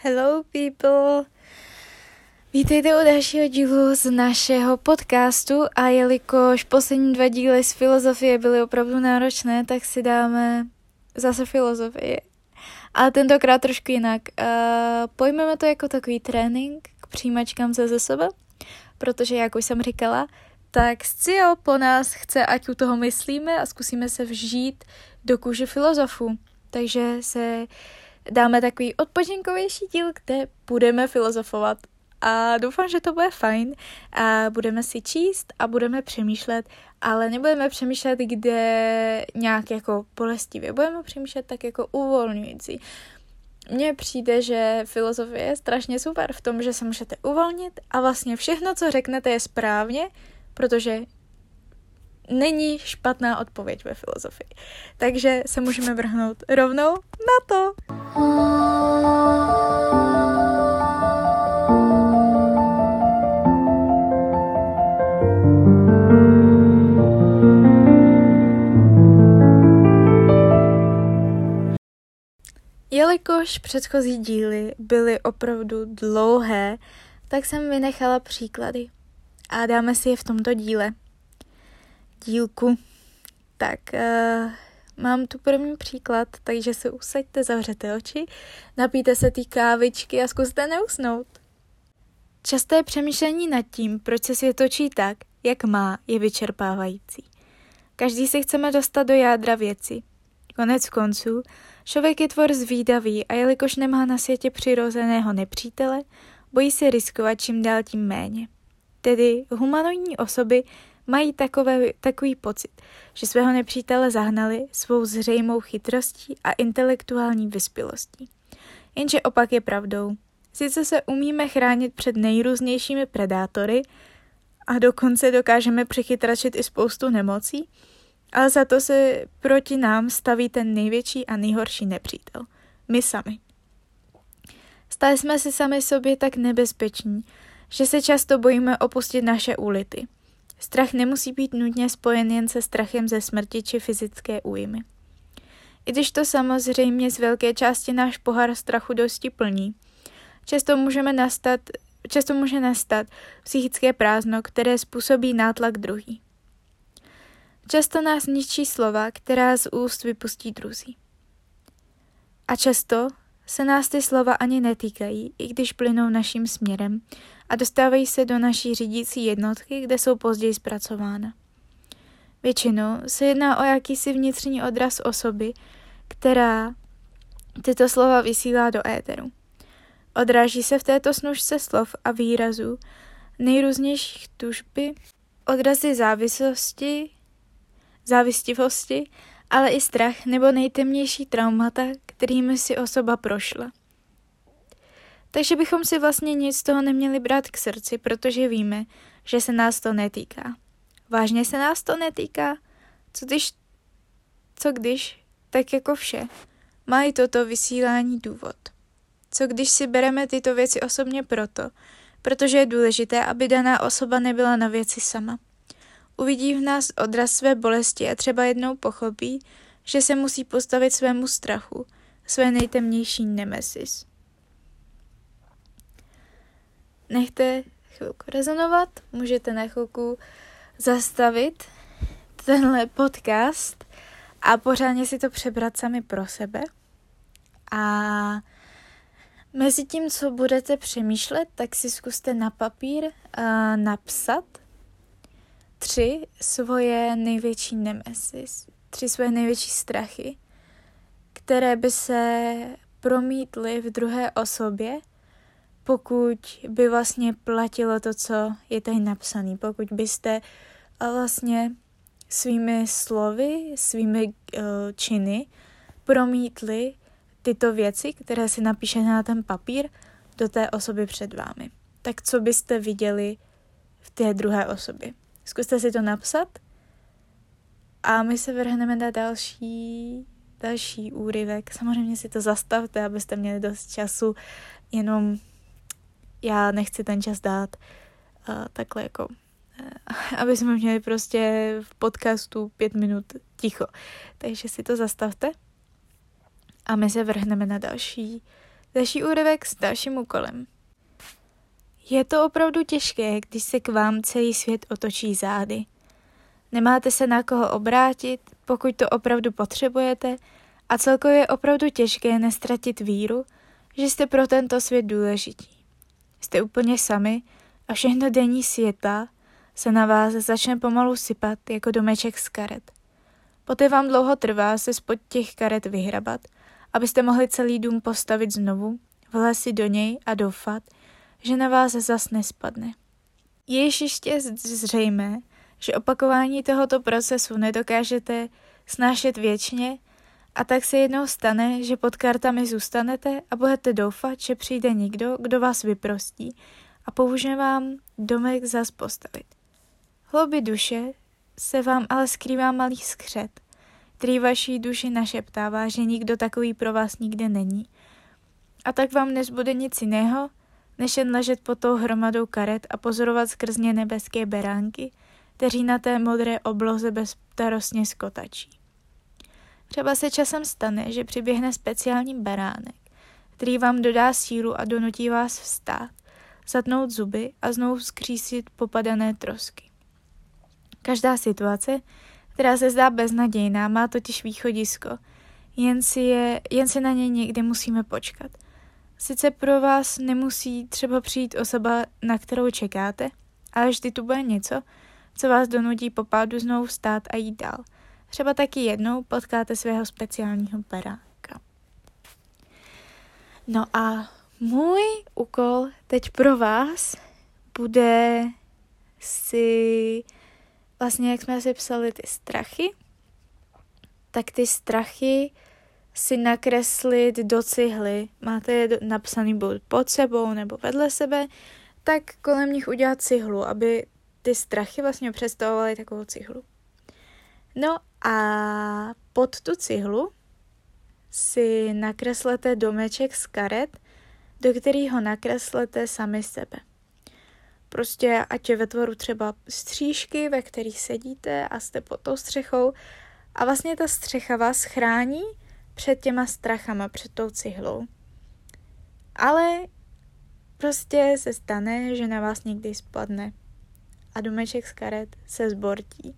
Hello people! Vítejte u dalšího dílu z našeho podcastu a jelikož poslední dva díly z filozofie byly opravdu náročné, tak si dáme zase filozofii. Ale tentokrát trošku jinak. Uh, pojmeme to jako takový trénink k přijímačkám ze ze sebe, protože jak už jsem říkala, tak Scio po nás chce, ať u toho myslíme a zkusíme se vžít do kůže filozofů. Takže se dáme takový odpočinkovější díl, kde budeme filozofovat. A doufám, že to bude fajn. A budeme si číst a budeme přemýšlet, ale nebudeme přemýšlet kde nějak jako bolestivě, budeme přemýšlet tak jako uvolňující. Mně přijde, že filozofie je strašně super v tom, že se můžete uvolnit a vlastně všechno, co řeknete, je správně, protože není špatná odpověď ve filozofii. Takže se můžeme vrhnout rovnou na to. Jelikož předchozí díly byly opravdu dlouhé, tak jsem vynechala příklady a dáme si je v tomto díle. Dílku. Tak, uh, mám tu první příklad, takže se usaďte, zavřete oči, napijte se té kávičky a zkuste neusnout. Časté přemýšlení nad tím, proč se svět točí tak, jak má, je vyčerpávající. Každý si chceme dostat do jádra věci. Konec konců, člověk je tvor zvídavý a jelikož nemá na světě přirozeného nepřítele, bojí se riskovat čím dál tím méně. Tedy humanoidní osoby mají takové, takový pocit, že svého nepřítele zahnali svou zřejmou chytrostí a intelektuální vyspělostí. Jenže opak je pravdou. Sice se umíme chránit před nejrůznějšími predátory a dokonce dokážeme přichytračit i spoustu nemocí, ale za to se proti nám staví ten největší a nejhorší nepřítel. My sami. Stali jsme si sami sobě tak nebezpeční, že se často bojíme opustit naše úlity. Strach nemusí být nutně spojen jen se strachem ze smrti či fyzické újmy. I když to samozřejmě z velké části náš pohár strachu dosti plní, často můžeme nastat, často může nastat psychické prázdno, které způsobí nátlak druhý. Často nás ničí slova, která z úst vypustí druzí. A často se nás ty slova ani netýkají, i když plynou naším směrem a dostávají se do naší řídící jednotky, kde jsou později zpracována. Většinou se jedná o jakýsi vnitřní odraz osoby, která tyto slova vysílá do éteru. Odráží se v této snužce slov a výrazů nejrůznějších tužby, odrazy závislosti, závistivosti, ale i strach nebo nejtemnější traumata, kterými si osoba prošla. Takže bychom si vlastně nic z toho neměli brát k srdci, protože víme, že se nás to netýká. Vážně se nás to netýká? Co když, co když, tak jako vše, mají toto vysílání důvod. Co když si bereme tyto věci osobně proto, protože je důležité, aby daná osoba nebyla na věci sama. Uvidí v nás odraz své bolesti a třeba jednou pochopí, že se musí postavit svému strachu, své nejtemnější nemesis. Nechte chvilku rezonovat, můžete na chvilku zastavit tenhle podcast a pořádně si to přebrat sami pro sebe. A mezi tím, co budete přemýšlet, tak si zkuste na papír uh, napsat tři svoje největší nemesis, tři svoje největší strachy, které by se promítly v druhé osobě, pokud by vlastně platilo to, co je tady napsané, pokud byste vlastně svými slovy, svými uh, činy promítli tyto věci, které si napíšete na ten papír, do té osoby před vámi. Tak co byste viděli v té druhé osobě? Zkuste si to napsat a my se vrhneme na další, další úryvek. Samozřejmě si to zastavte, abyste měli dost času, jenom já nechci ten čas dát uh, takhle jako, uh, aby jsme měli prostě v podcastu pět minut ticho. Takže si to zastavte a my se vrhneme na další, Další úryvek s dalším úkolem. Je to opravdu těžké, když se k vám celý svět otočí zády. Nemáte se na koho obrátit, pokud to opravdu potřebujete, a celkově je opravdu těžké nestratit víru, že jste pro tento svět důležití. Jste úplně sami a všechno denní světa se na vás začne pomalu sypat jako domeček z karet. Poté vám dlouho trvá se spod těch karet vyhrabat, abyste mohli celý dům postavit znovu, si do něj a doufat, že na vás zas nespadne. Je ještě zřejmé, že opakování tohoto procesu nedokážete snášet věčně a tak se jednou stane, že pod kartami zůstanete a budete doufat, že přijde někdo, kdo vás vyprostí a pomůže vám domek zas postavit. Hloubi duše se vám ale skrývá malý skřet, který vaší duši našeptává, že nikdo takový pro vás nikde není. A tak vám nezbude nic jiného, než jen ležet pod tou hromadou karet a pozorovat skrz ně nebeské beránky, kteří na té modré obloze bezstarostně skotačí. Třeba se časem stane, že přiběhne speciální beránek, který vám dodá sílu a donutí vás vstát, zatnout zuby a znovu skřísit popadané trosky. Každá situace, která se zdá beznadějná, má totiž východisko, jen si, je, jen si na ně někdy musíme počkat. Sice pro vás nemusí třeba přijít osoba, na kterou čekáte, ale vždy tu bude něco, co vás donutí po pádu znovu vstát a jít dál. Třeba taky jednou potkáte svého speciálního beránka. No a můj úkol teď pro vás bude si vlastně, jak jsme si psali ty strachy, tak ty strachy si nakreslit do cihly. Máte je napsaný buď pod sebou nebo vedle sebe, tak kolem nich udělat cihlu, aby ty strachy vlastně představovaly takovou cihlu. No a pod tu cihlu si nakreslete domeček z karet, do kterého nakreslete sami sebe. Prostě ať je ve tvoru třeba střížky, ve kterých sedíte a jste pod tou střechou a vlastně ta střecha vás chrání před těma strachama, před tou cihlou. Ale prostě se stane, že na vás někdy spadne a domeček z karet se zbortí.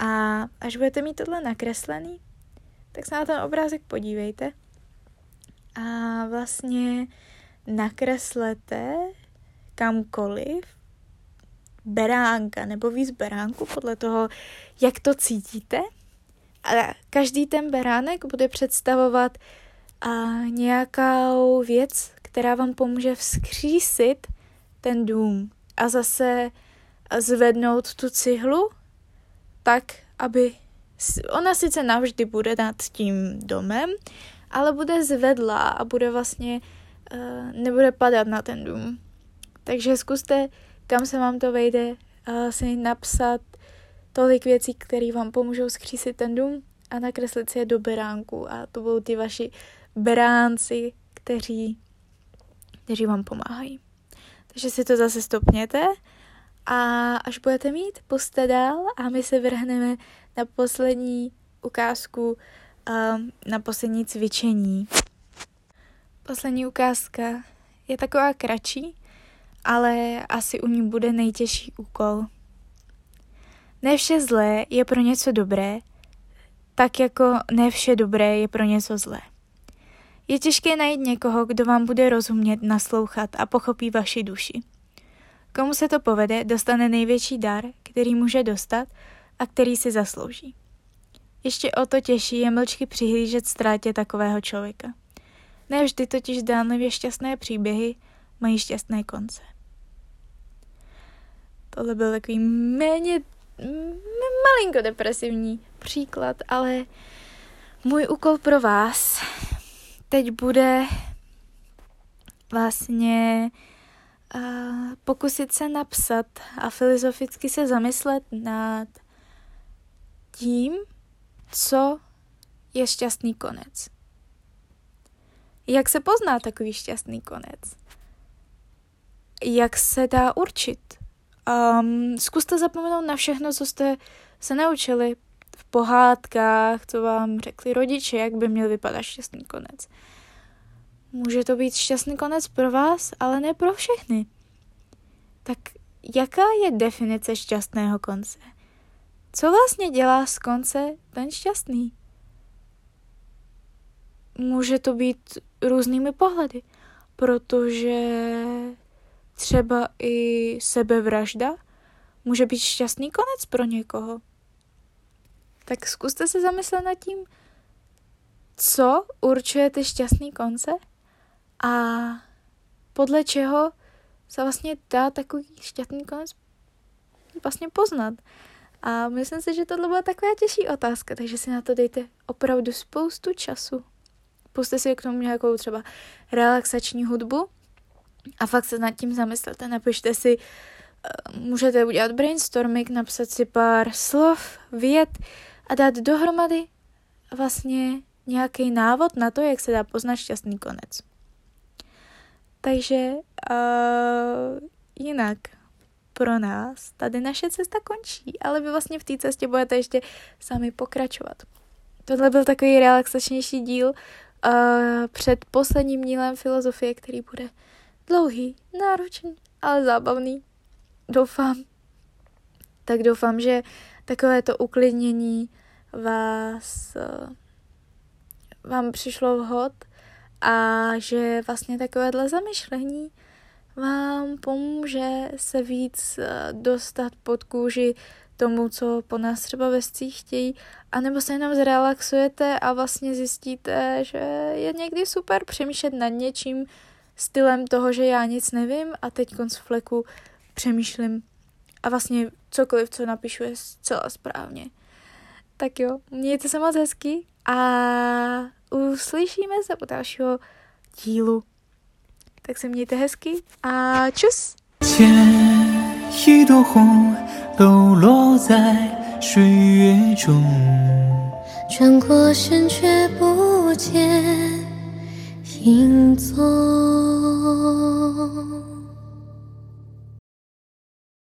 A až budete mít tohle nakreslený, tak se na ten obrázek podívejte a vlastně nakreslete kamkoliv beránka nebo víc beránku podle toho, jak to cítíte. A každý ten beránek bude představovat a nějakou věc, která vám pomůže vzkřísit ten dům a zase zvednout tu cihlu tak, aby ona sice navždy bude nad tím domem, ale bude zvedlá a bude vlastně uh, nebude padat na ten dům. Takže zkuste, kam se vám to vejde, uh, si napsat tolik věcí, které vám pomůžou skřísit ten dům a nakreslit si je do beránku. A to budou ty vaši beránci, kteří, kteří vám pomáhají. Takže si to zase stopněte a až budete mít, puste dál a my se vrhneme na poslední ukázku, um, na poslední cvičení. Poslední ukázka je taková kratší, ale asi u ní bude nejtěžší úkol. Ne vše zlé je pro něco dobré, tak jako ne vše dobré je pro něco zlé. Je těžké najít někoho, kdo vám bude rozumět, naslouchat a pochopí vaši duši. Komu se to povede, dostane největší dar, který může dostat a který si zaslouží. Ještě o to těžší je mlčky přihlížet ztrátě takového člověka. Ne vždy totiž zdánlivě šťastné příběhy mají šťastné konce. Tohle byl takový méně malinko depresivní příklad, ale můj úkol pro vás teď bude vlastně pokusit se napsat a filozoficky se zamyslet nad tím, co je šťastný konec. Jak se pozná takový šťastný konec? Jak se dá určit? Um, zkuste zapomenout na všechno, co jste se naučili v pohádkách, co vám řekli rodiče, jak by měl vypadat šťastný konec. Může to být šťastný konec pro vás, ale ne pro všechny. Tak jaká je definice šťastného konce? Co vlastně dělá z konce ten šťastný? Může to být různými pohledy, protože třeba i sebevražda může být šťastný konec pro někoho. Tak zkuste se zamyslet nad tím, co určuje ty šťastný konce a podle čeho se vlastně dá takový šťastný konec vlastně poznat. A myslím si, že tohle byla taková těžší otázka, takže si na to dejte opravdu spoustu času. Puste si k tomu nějakou třeba relaxační hudbu a fakt se nad tím zamyslete. Napište si, eh, můžete udělat brainstorming, napsat si pár slov, vět a dát dohromady vlastně nějaký návod na to, jak se dá poznat šťastný konec. Takže uh, jinak pro nás tady naše cesta končí, ale vy vlastně v té cestě budete ještě sami pokračovat. Tohle byl takový relaxačnější díl uh, před posledním dílem filozofie, který bude dlouhý, náročný, ale zábavný. Doufám. Tak doufám, že takové to uklidnění vás uh, vám přišlo vhod a že vlastně takovéhle zamyšlení vám pomůže se víc eh, dostat pod kůži tomu, co po nás třeba ve chtějí, anebo se jenom zrelaxujete a vlastně zjistíte, že je někdy super přemýšlet nad něčím stylem toho, že já nic nevím a teď konc fleku přemýšlím a vlastně cokoliv, co napíšu, je zcela správně. Tak jo, mějte se moc hezky a uslyšíme se u dalšího dílu. Tak se mějte hezky a čus! 牵一朵红，抖落在水月中，转过身却不见影踪。